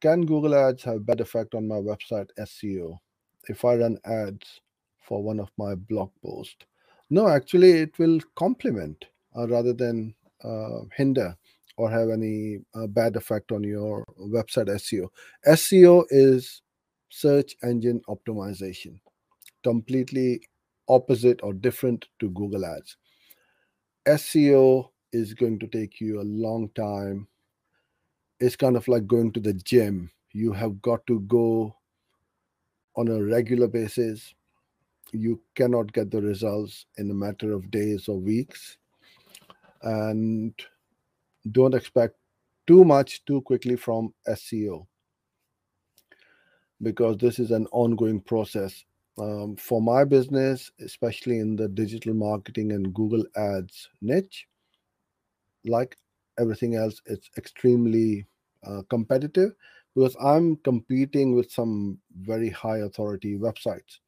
can Google Ads have bad effect on my website SEO if I run ads for one of my blog posts? No, actually, it will complement uh, rather than uh, hinder or have any uh, bad effect on your website SEO. SEO is search engine optimization, completely opposite or different to Google Ads. SEO is going to take you a long time. It's kind of like going to the gym. You have got to go on a regular basis. You cannot get the results in a matter of days or weeks. And don't expect too much too quickly from SEO because this is an ongoing process. Um, for my business, especially in the digital marketing and Google Ads niche, like everything else, it's extremely uh, competitive because I'm competing with some very high authority websites.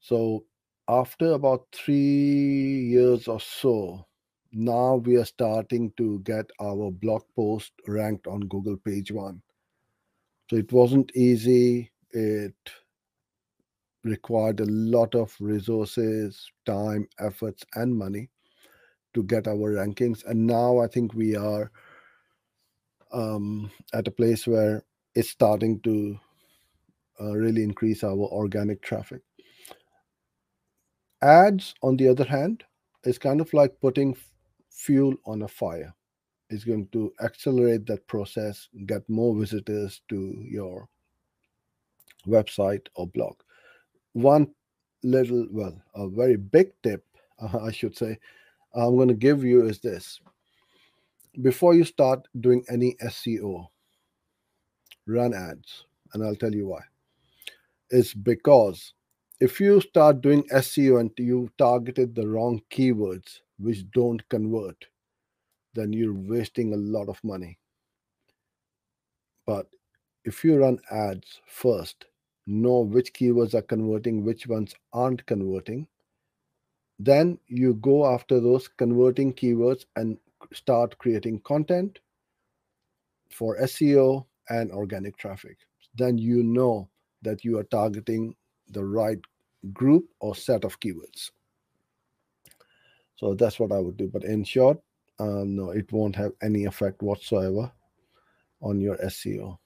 So after about three years or so, now we are starting to get our blog post ranked on Google page one. So it wasn't easy. It required a lot of resources, time, efforts, and money to get our rankings. And now I think we are um, at a place where it's starting to uh, really increase our organic traffic. Ads, on the other hand, is kind of like putting fuel on a fire. It's going to accelerate that process, get more visitors to your website or blog. One little, well, a very big tip, uh, I should say, I'm going to give you is this. Before you start doing any SEO, run ads. And I'll tell you why. It's because if you start doing SEO and you targeted the wrong keywords, which don't convert, then you're wasting a lot of money. But if you run ads first, know which keywords are converting, which ones aren't converting, then you go after those converting keywords and start creating content for SEO and organic traffic. Then you know that you are targeting the right group or set of keywords. So that's what I would do. But in short, uh, no, it won't have any effect whatsoever on your SEO.